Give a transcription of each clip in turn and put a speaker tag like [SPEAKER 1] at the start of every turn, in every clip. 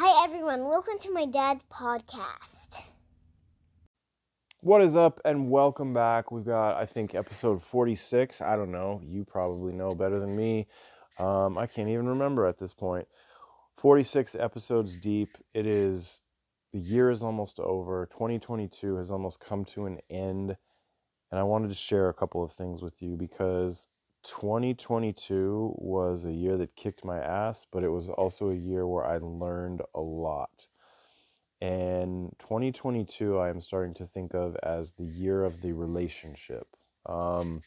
[SPEAKER 1] Hi, everyone. Welcome to my dad's podcast.
[SPEAKER 2] What is up, and welcome back. We've got, I think, episode 46. I don't know. You probably know better than me. Um, I can't even remember at this point. 46 episodes deep. It is, the year is almost over. 2022 has almost come to an end. And I wanted to share a couple of things with you because 2022 was a year that kicked my ass, but it was also a year where I learned a lot. And 2022, I am starting to think of as the year of the relationship. Um,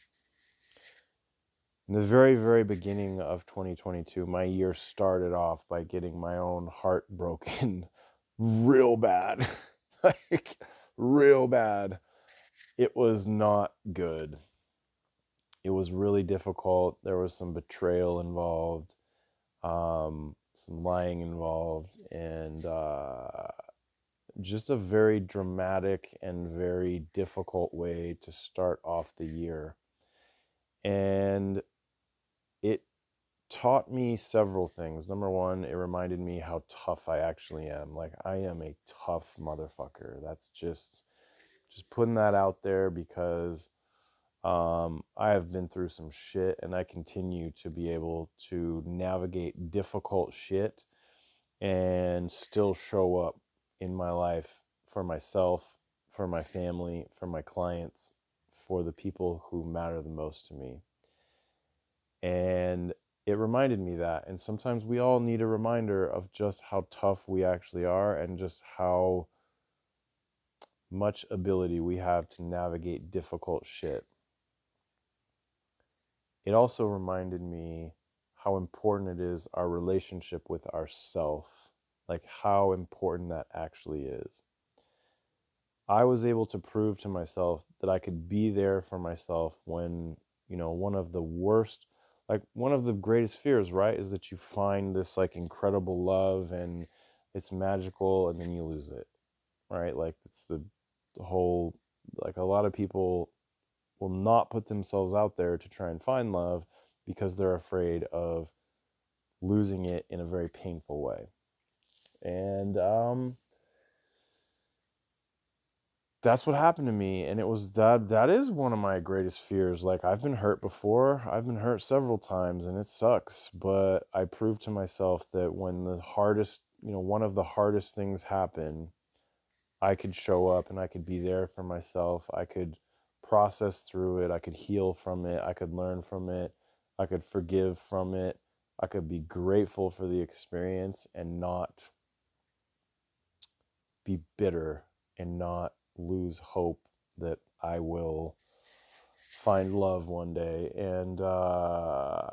[SPEAKER 2] in the very, very beginning of 2022, my year started off by getting my own heart broken real bad. like, real bad. It was not good. It was really difficult. There was some betrayal involved, um, some lying involved, and uh, just a very dramatic and very difficult way to start off the year. And it taught me several things. Number one, it reminded me how tough I actually am. Like I am a tough motherfucker. That's just just putting that out there because um, I have been through some shit and I continue to be able to navigate difficult shit and still show up in my life for myself, for my family, for my clients, for the people who matter the most to me. And it reminded me that. And sometimes we all need a reminder of just how tough we actually are and just how much ability we have to navigate difficult shit. It also reminded me how important it is our relationship with ourself like how important that actually is. I was able to prove to myself that I could be there for myself when, you know, one of the worst, like one of the greatest fears, right, is that you find this like incredible love and it's magical and then you lose it, right? Like it's the, the whole, like a lot of people will not put themselves out there to try and find love because they're afraid of losing it in a very painful way. And um, that's what happened to me and it was that that is one of my greatest fears like i've been hurt before i've been hurt several times and it sucks but i proved to myself that when the hardest you know one of the hardest things happen i could show up and i could be there for myself i could process through it. I could heal from it. I could learn from it. I could forgive from it. I could be grateful for the experience and not be bitter and not lose hope that I will find love one day. And uh,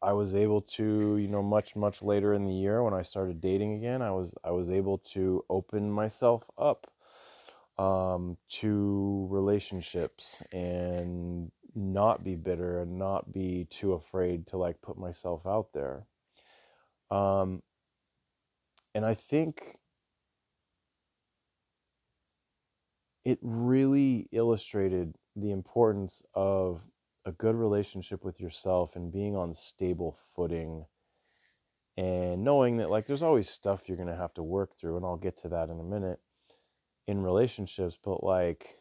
[SPEAKER 2] I was able to, you know, much much later in the year when I started dating again, I was I was able to open myself up um, to relationships and not be bitter and not be too afraid to like put myself out there. Um, and I think it really illustrated the importance of a good relationship with yourself and being on stable footing and knowing that like there's always stuff you're going to have to work through and I'll get to that in a minute in relationships but like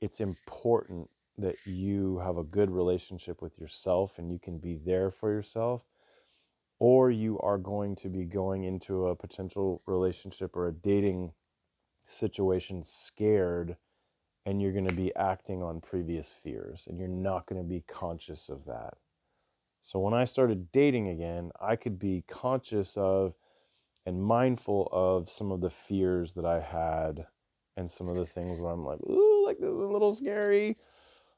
[SPEAKER 2] it's important that you have a good relationship with yourself and you can be there for yourself or you are going to be going into a potential relationship or a dating situation scared and you're going to be acting on previous fears and you're not going to be conscious of that. So when I started dating again, I could be conscious of and mindful of some of the fears that I had and some of the things where I'm like, ooh, like this is a little scary.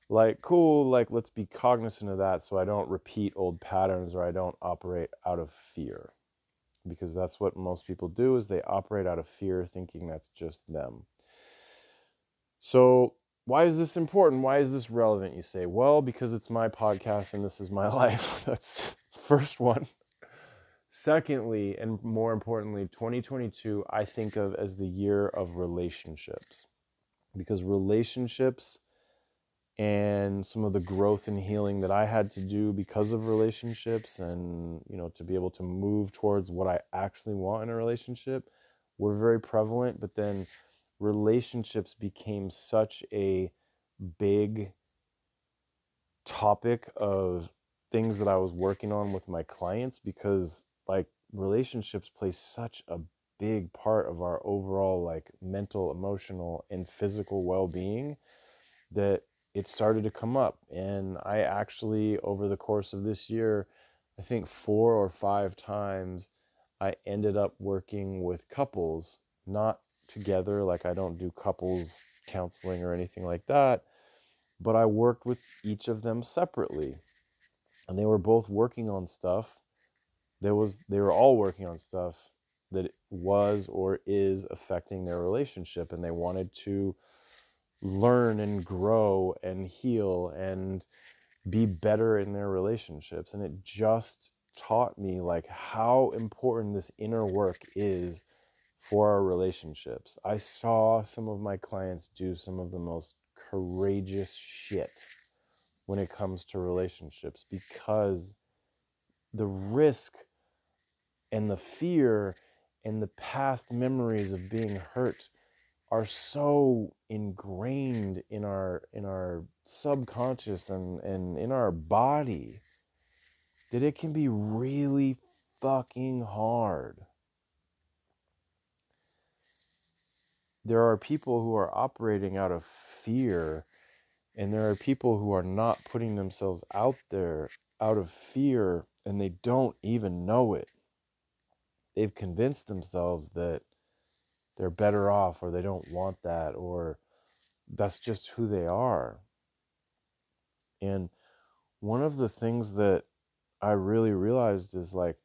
[SPEAKER 2] Like cool like let's be cognizant of that so i don't repeat old patterns or i don't operate out of fear. Because that's what most people do is they operate out of fear thinking that's just them. So why is this important? Why is this relevant you say? Well because it's my podcast and this is my life. That's first one secondly and more importantly 2022 i think of as the year of relationships. Because relationships and some of the growth and healing that I had to do because of relationships and you know to be able to move towards what I actually want in a relationship were very prevalent. But then relationships became such a big topic of things that I was working on with my clients because like relationships play such a big part of our overall like mental, emotional and physical well-being that it started to come up and I actually over the course of this year I think 4 or 5 times I ended up working with couples not together like I don't do couples counseling or anything like that but I worked with each of them separately. And they were both working on stuff. There was they were all working on stuff that was or is affecting their relationship and they wanted to learn and grow and heal and be better in their relationships and it just taught me like how important this inner work is for our relationships. I saw some of my clients do some of the most courageous shit when it comes to relationships because the risk and the fear and the past memories of being hurt are so ingrained in our in our subconscious and, and in our body that it can be really fucking hard. There are people who are operating out of fear and there are people who are not putting themselves out there out of fear and they don't even know it. They've convinced themselves that they're better off or they don't want that or that's just who they are. And one of the things that I really realized is like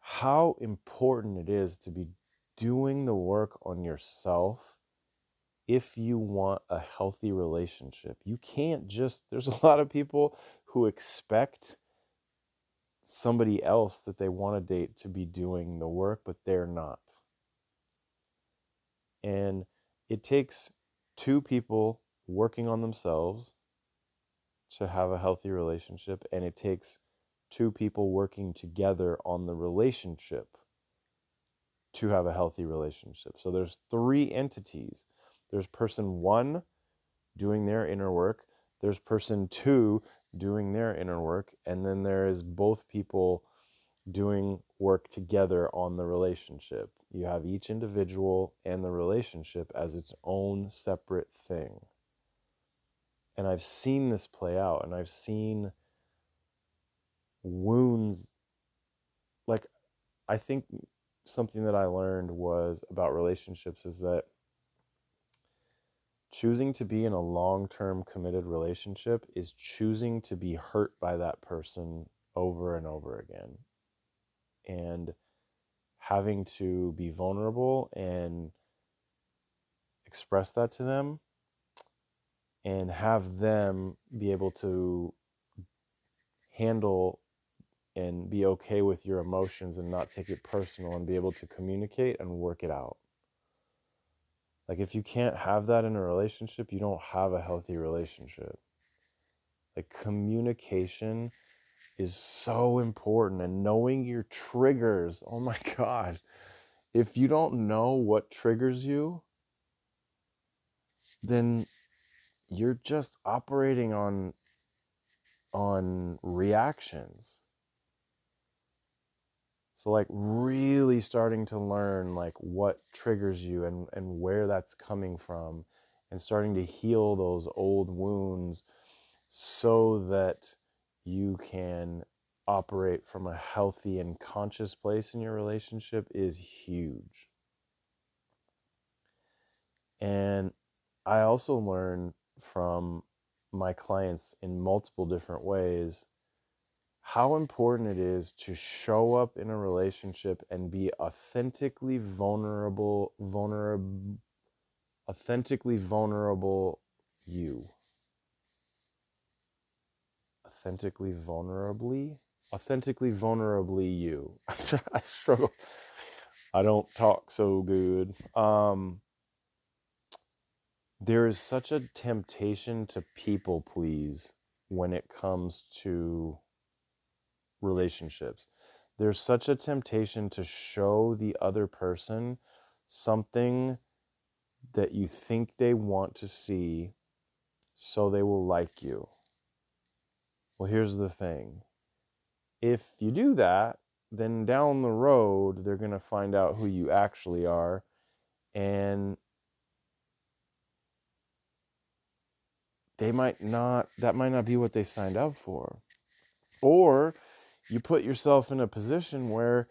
[SPEAKER 2] how important it is to be doing the work on yourself if you want a healthy relationship. You can't just, there's a lot of people who expect somebody else that they want to date to be doing the work, but they're not. And it takes two people working on themselves to have a healthy relationship, and it takes two people working together on the relationship to have a healthy relationship. So there's three entities there's person one doing their inner work, there's person two doing their inner work, and then there is both people doing work together on the relationship. You have each individual and the relationship as its own separate thing. And I've seen this play out, and I've seen wounds. Like, I think something that I learned was about relationships is that choosing to be in a long term committed relationship is choosing to be hurt by that person over and over again. And having to be vulnerable and express that to them and have them be able to handle and be okay with your emotions and not take it personal and be able to communicate and work it out. Like, if you can't have that in a relationship, you don't have a healthy relationship. Like, communication is so important and knowing your triggers. Oh my God. If you don't know what triggers you, then you're just operating on on reactions so like really starting to learn like what triggers you and and where that's coming from and starting to heal those old wounds so that you can operate from a healthy and conscious place in your relationship is huge. And I also learn from my clients in multiple different ways how important it is to show up in a relationship and be authentically vulnerable, vulnerable, authentically vulnerable you. Authentically vulnerably, authentically vulnerably you. I struggle. I don't talk so good. Um, there is such a temptation to people please when it comes to relationships. There's such a temptation to show the other person something that you think they want to see so they will like you. Well, here's the thing if you do that, then down the road, they're going to find out who you actually are. And they might not, that might not be what they signed up for. Or you put yourself in a position where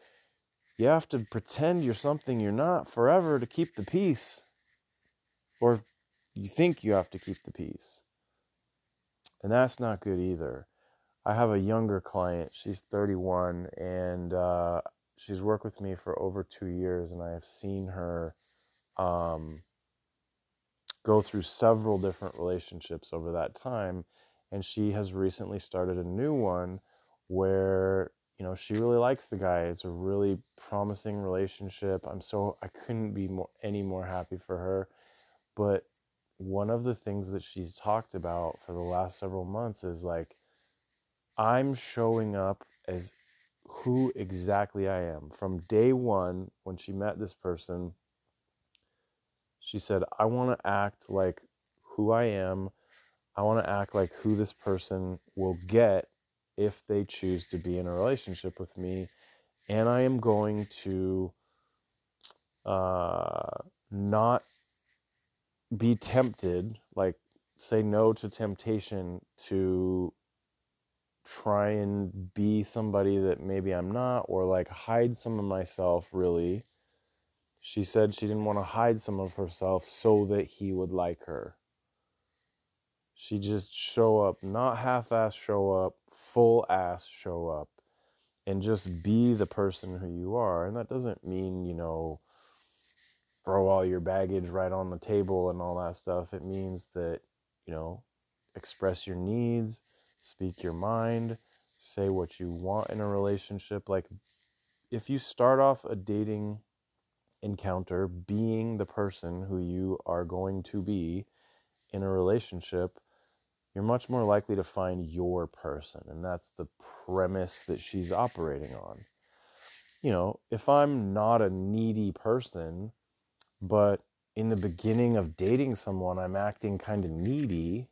[SPEAKER 2] you have to pretend you're something you're not forever to keep the peace. Or you think you have to keep the peace. And that's not good either. I have a younger client. She's 31 and uh, she's worked with me for over two years, and I have seen her um, go through several different relationships over that time. And she has recently started a new one where you know she really likes the guy. It's a really promising relationship. I'm so I couldn't be more any more happy for her. But one of the things that she's talked about for the last several months is like I'm showing up as who exactly I am. From day one, when she met this person, she said, I want to act like who I am. I want to act like who this person will get if they choose to be in a relationship with me. And I am going to uh, not be tempted, like say no to temptation to try and be somebody that maybe I'm not or like hide some of myself really. She said she didn't want to hide some of herself so that he would like her. She just show up, not half ass show up, full ass show up, and just be the person who you are. And that doesn't mean, you know, throw all your baggage right on the table and all that stuff. It means that, you know, express your needs speak your mind, say what you want in a relationship. Like, if you start off a dating encounter being the person who you are going to be in a relationship, you're much more likely to find your person. And that's the premise that she's operating on. You know, if I'm not a needy person, but in the beginning of dating someone, I'm acting kind of needy,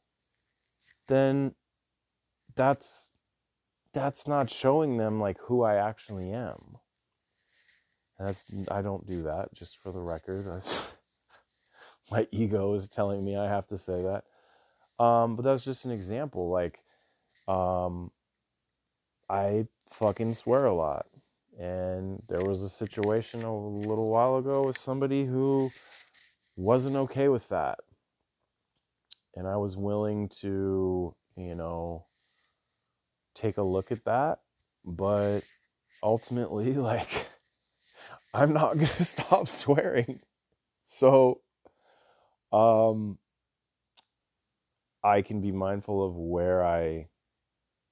[SPEAKER 2] then that's that's not showing them like who I actually am. that's I don't do that just for the record. My ego is telling me I have to say that. Um, but that's just an example. Like, um, I fucking swear a lot. And there was a situation a little while ago with somebody who wasn't okay with that. And I was willing to, you know, take a look at that. But ultimately, like, I'm not going to stop swearing. So, um, I can be mindful of where I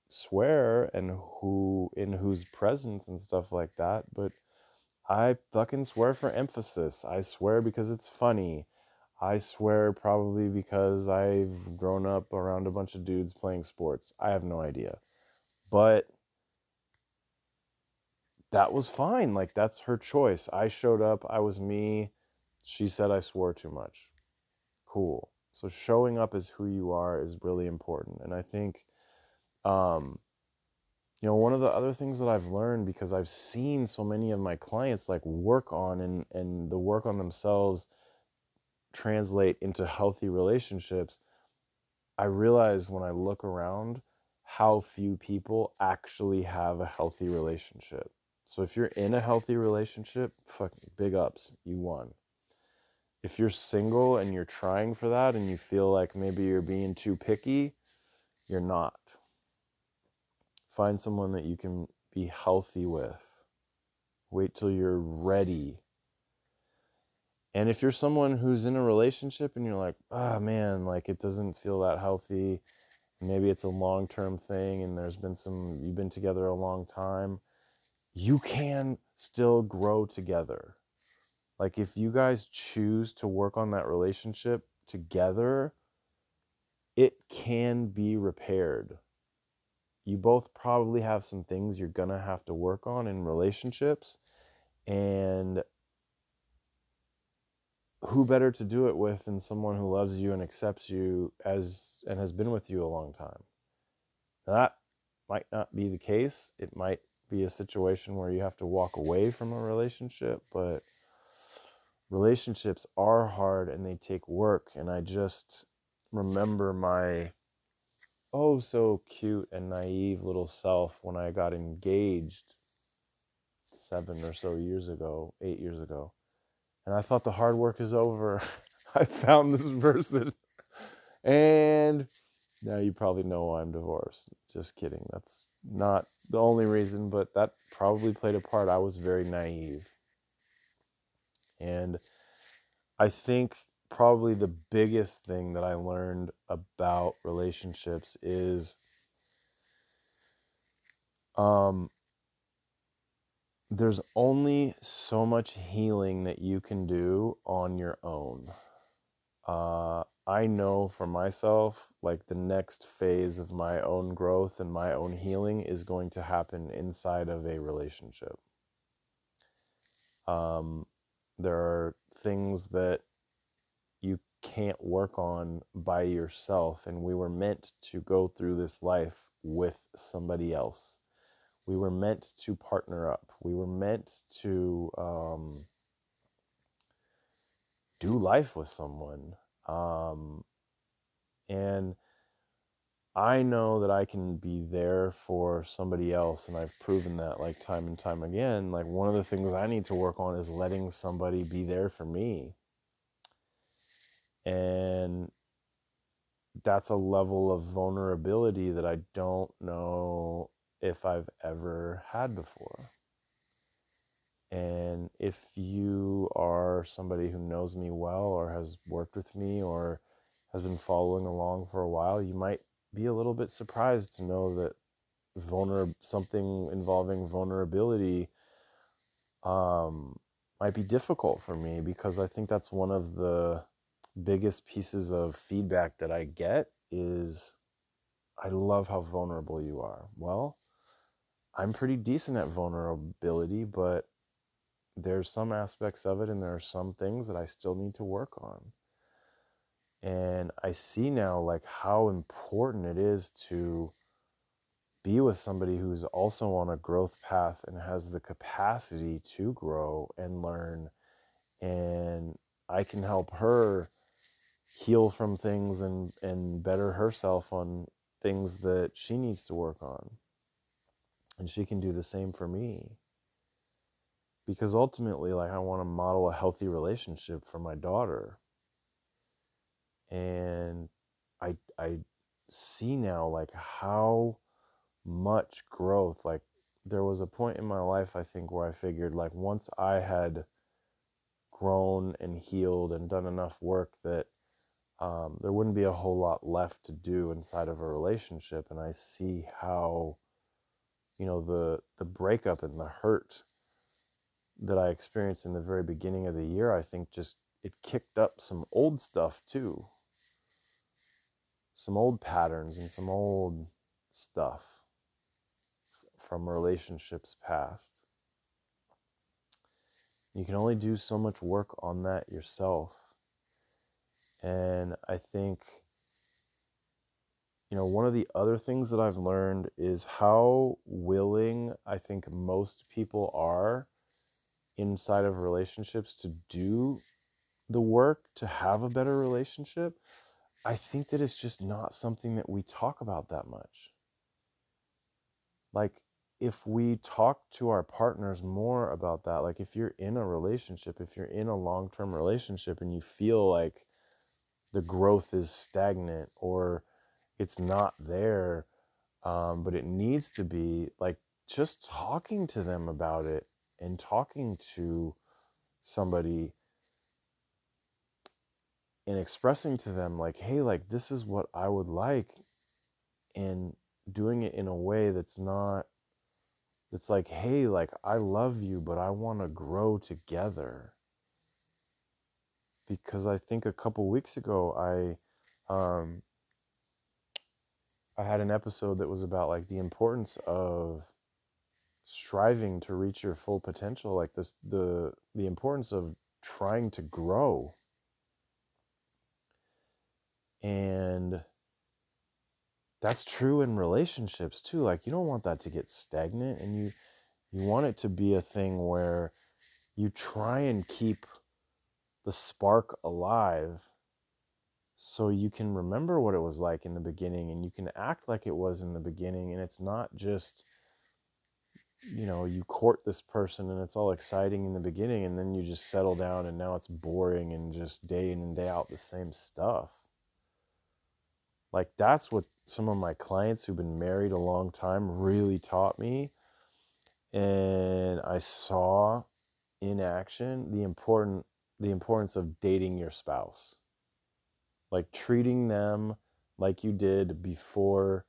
[SPEAKER 2] swear and who in whose presence and stuff like that, but I fucking swear for emphasis. I swear because it's funny. I swear probably because I've grown up around a bunch of dudes playing sports. I have no idea. But that was fine. Like, that's her choice. I showed up, I was me. She said I swore too much. Cool. So, showing up as who you are is really important. And I think, um, you know, one of the other things that I've learned because I've seen so many of my clients like work on and, and the work on themselves translate into healthy relationships, I realize when I look around how few people actually have a healthy relationship. So if you're in a healthy relationship, fucking big ups, you won. If you're single and you're trying for that and you feel like maybe you're being too picky, you're not. Find someone that you can be healthy with. Wait till you're ready. And if you're someone who's in a relationship and you're like, oh man, like it doesn't feel that healthy, maybe it's a long term thing and there's been some, you've been together a long time, you can still grow together. Like if you guys choose to work on that relationship together, it can be repaired. You both probably have some things you're going to have to work on in relationships. And who better to do it with than someone who loves you and accepts you as and has been with you a long time? Now, that might not be the case. It might be a situation where you have to walk away from a relationship, but relationships are hard and they take work. And I just remember my oh so cute and naive little self when I got engaged seven or so years ago, eight years ago. And I thought the hard work is over. I found this person. And now you probably know why I'm divorced. Just kidding. That's not the only reason, but that probably played a part. I was very naive. And I think probably the biggest thing that I learned about relationships is um there's only so much healing that you can do on your own. Uh, I know for myself, like the next phase of my own growth and my own healing is going to happen inside of a relationship. Um, there are things that you can't work on by yourself, and we were meant to go through this life with somebody else. We were meant to partner up. We were meant to um, do life with someone. Um, and I know that I can be there for somebody else, and I've proven that like time and time again. Like, one of the things I need to work on is letting somebody be there for me. And that's a level of vulnerability that I don't know if I've ever had before. And if you are somebody who knows me well or has worked with me or has been following along for a while, you might be a little bit surprised to know that vulner something involving vulnerability um, might be difficult for me because I think that's one of the biggest pieces of feedback that I get is I love how vulnerable you are. Well, I'm pretty decent at vulnerability, but there's some aspects of it and there are some things that I still need to work on. And I see now like how important it is to be with somebody who's also on a growth path and has the capacity to grow and learn and I can help her heal from things and and better herself on things that she needs to work on. And she can do the same for me. Because ultimately like i want to model a healthy relationship for my daughter and i i see now like how much growth like there was a point in my life i think where i figured like once i had grown and healed and done enough work that um, there wouldn't be a whole lot left to do inside of a relationship and i see how you know the the breakup and the hurt that I experienced in the very beginning of the year, I think just it kicked up some old stuff too. Some old patterns and some old stuff from relationships past. You can only do so much work on that yourself. And I think you know, one of the other things that I've learned is how willing I think most people are inside of relationships to do the work to have a better relationship. I think that it's just not something that we talk about that much. Like, if we talk to our partners more about that, like if you're in a relationship, if you're in a long term relationship and you feel like the growth is stagnant or it's not there, um, but it needs to be like just talking to them about it and talking to somebody and expressing to them like hey like this is what i would like and doing it in a way that's not it's like hey like i love you but i want to grow together. Because I think a couple weeks ago I um I had an episode that was about like the importance of striving to reach your full potential like this the the importance of trying to grow and that's true in relationships too like you don't want that to get stagnant and you you want it to be a thing where you try and keep the spark alive so you can remember what it was like in the beginning and you can act like it was in the beginning and it's not just you know you court this person and it's all exciting in the beginning and then you just settle down and now it's boring and just day in and day out the same stuff like that's what some of my clients who've been married a long time really taught me and i saw in action the important the importance of dating your spouse like treating them like you did before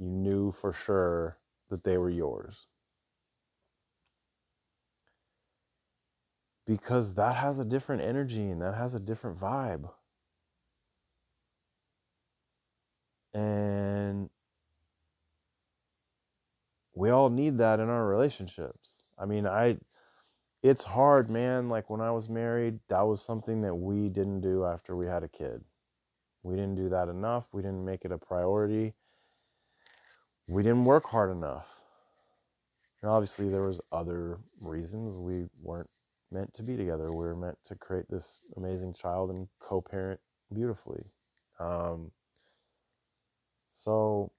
[SPEAKER 2] you knew for sure that they were yours. Because that has a different energy and that has a different vibe. And we all need that in our relationships. I mean, I it's hard, man. Like when I was married, that was something that we didn't do after we had a kid. We didn't do that enough. We didn't make it a priority. We didn't work hard enough. And obviously there was other reasons we weren't meant to be together. We were meant to create this amazing child and co-parent beautifully. Um, so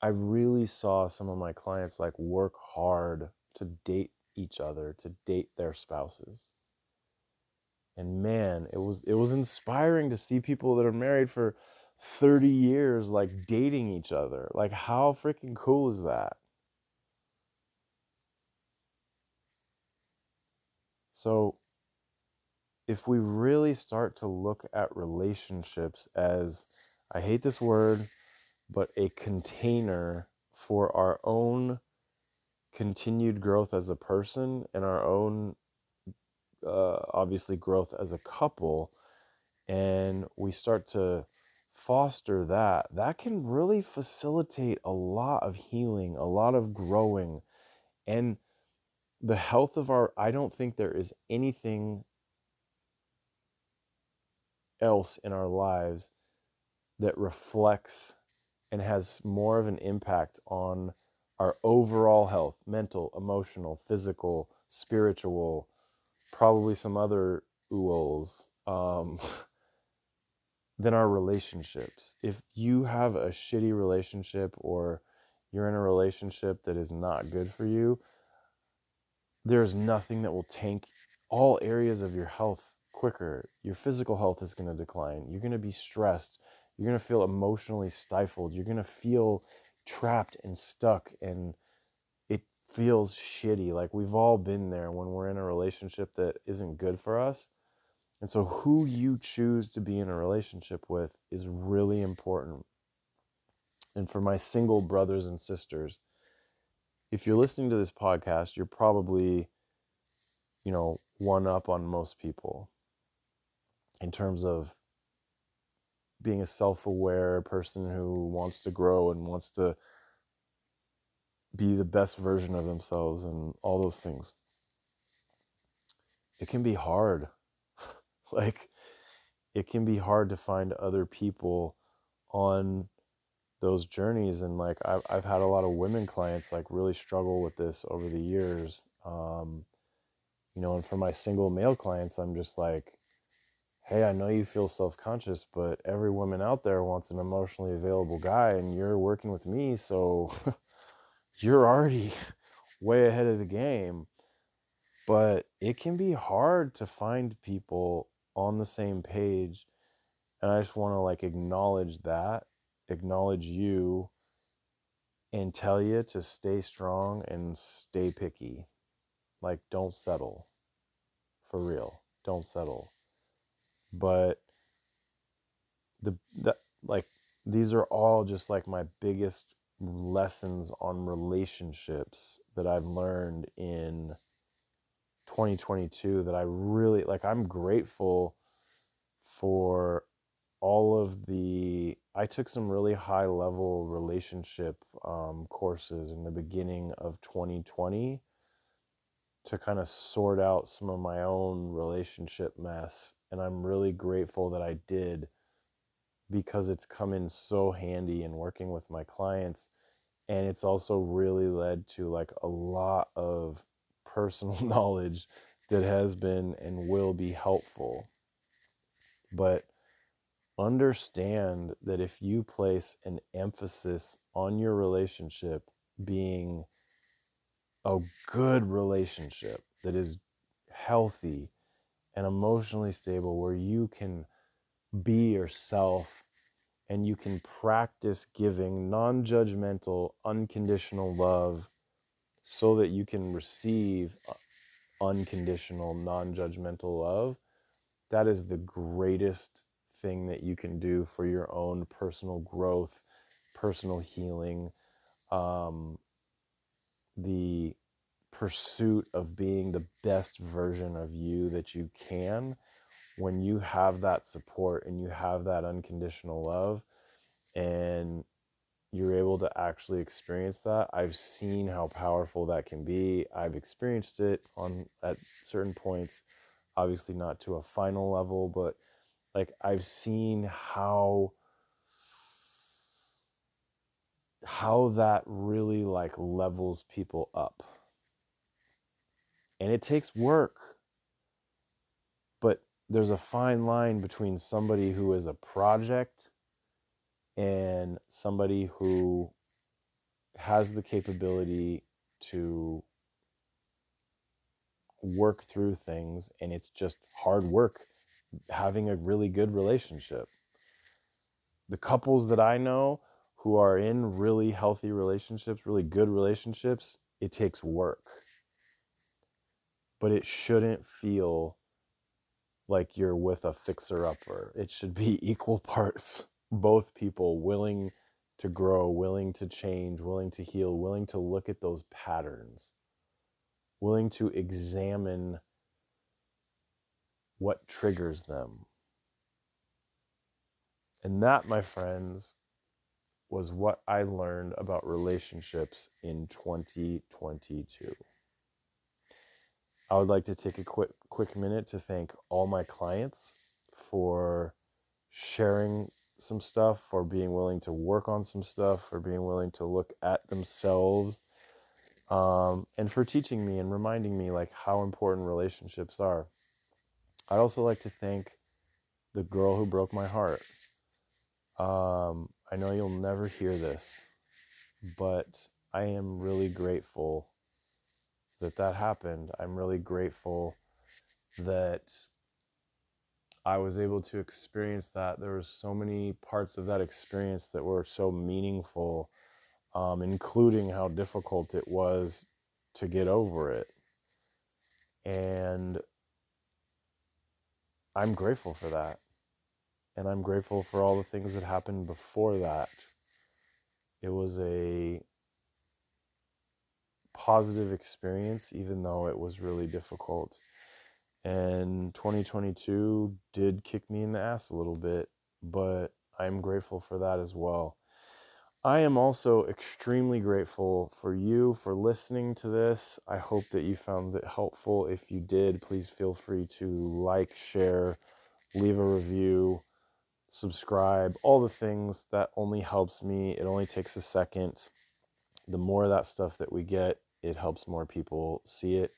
[SPEAKER 2] I really saw some of my clients like work hard to date each other, to date their spouses. And man it was it was inspiring to see people that are married for 30 years like dating each other. Like how freaking cool is that? So if we really start to look at relationships as i hate this word but a container for our own continued growth as a person and our own uh, obviously growth as a couple and we start to foster that that can really facilitate a lot of healing a lot of growing and the health of our i don't think there is anything else in our lives that reflects and has more of an impact on our overall health mental emotional physical spiritual probably some other ools um, than our relationships. If you have a shitty relationship or you're in a relationship that is not good for you, there's nothing that will tank all areas of your health quicker. Your physical health is going to decline. You're going to be stressed. You're going to feel emotionally stifled. You're going to feel trapped and stuck and it feels shitty. Like we've all been there when we're in a relationship that isn't good for us. And so, who you choose to be in a relationship with is really important. And for my single brothers and sisters, if you're listening to this podcast, you're probably, you know, one up on most people in terms of being a self aware person who wants to grow and wants to be the best version of themselves and all those things. It can be hard. like, it can be hard to find other people on those journeys. And, like, I've, I've had a lot of women clients, like, really struggle with this over the years. Um, you know, and for my single male clients, I'm just like, hey, I know you feel self conscious, but every woman out there wants an emotionally available guy, and you're working with me. So, you're already way ahead of the game. But it can be hard to find people on the same page. And I just want to like acknowledge that, acknowledge you, and tell you to stay strong and stay picky. Like, don't settle. For real. Don't settle. But the, the like these are all just like my biggest lessons on relationships that I've learned in 2022 that I really like. I'm grateful for all of the. I took some really high level relationship um, courses in the beginning of 2020 to kind of sort out some of my own relationship mess. And I'm really grateful that I did because it's come in so handy in working with my clients. And it's also really led to like a lot of personal knowledge that has been and will be helpful. But understand that if you place an emphasis on your relationship being a good relationship that is healthy and emotionally stable, where you can be yourself and you can practice giving non judgmental, unconditional love so that you can receive uh, unconditional, non judgmental love. That is the greatest thing that you can do for your own personal growth, personal healing, um, the pursuit of being the best version of you that you can when you have that support and you have that unconditional love and you're able to actually experience that i've seen how powerful that can be. I've experienced it on at certain points obviously not to a final level but like i've seen how how that really like levels people up and it takes work. But there's a fine line between somebody who is a project and somebody who has the capability to work through things and it's just hard work having a really good relationship. The couples that i know who are in really healthy relationships really good relationships it takes work but it shouldn't feel like you're with a fixer upper. It should be equal parts, both people willing to grow, willing to change, willing to heal, willing to look at those patterns, willing to examine what triggers them. And that, my friends, was what I learned about relationships in 2022. I would like to take a quick quick minute to thank all my clients for sharing some stuff, for being willing to work on some stuff, for being willing to look at themselves, um, and for teaching me and reminding me like how important relationships are. I'd also like to thank the girl who broke my heart. Um, I know you'll never hear this, but I am really grateful that that happened. I'm really grateful that I was able to experience that. There were so many parts of that experience that were so meaningful, um, including how difficult it was to get over it. And I'm grateful for that. And I'm grateful for all the things that happened before that. It was a positive experience, even though it was really difficult. And 2022 did kick me in the ass a little bit, but I'm grateful for that as well. I am also extremely grateful for you for listening to this. I hope that you found it helpful. If you did, please feel free to like, share, leave a review, subscribe, all the things that only helps me. It only takes a second. The more of that stuff that we get, it helps more people see it.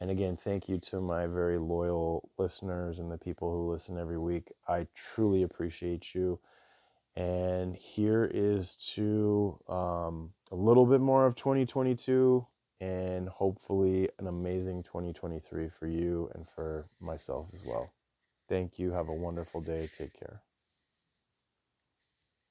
[SPEAKER 2] And again, thank you to my very loyal listeners and the people who listen every week. I truly appreciate you. And here is to um, a little bit more of 2022 and hopefully an amazing 2023 for you and for myself as well. Thank you. Have a wonderful day. Take care.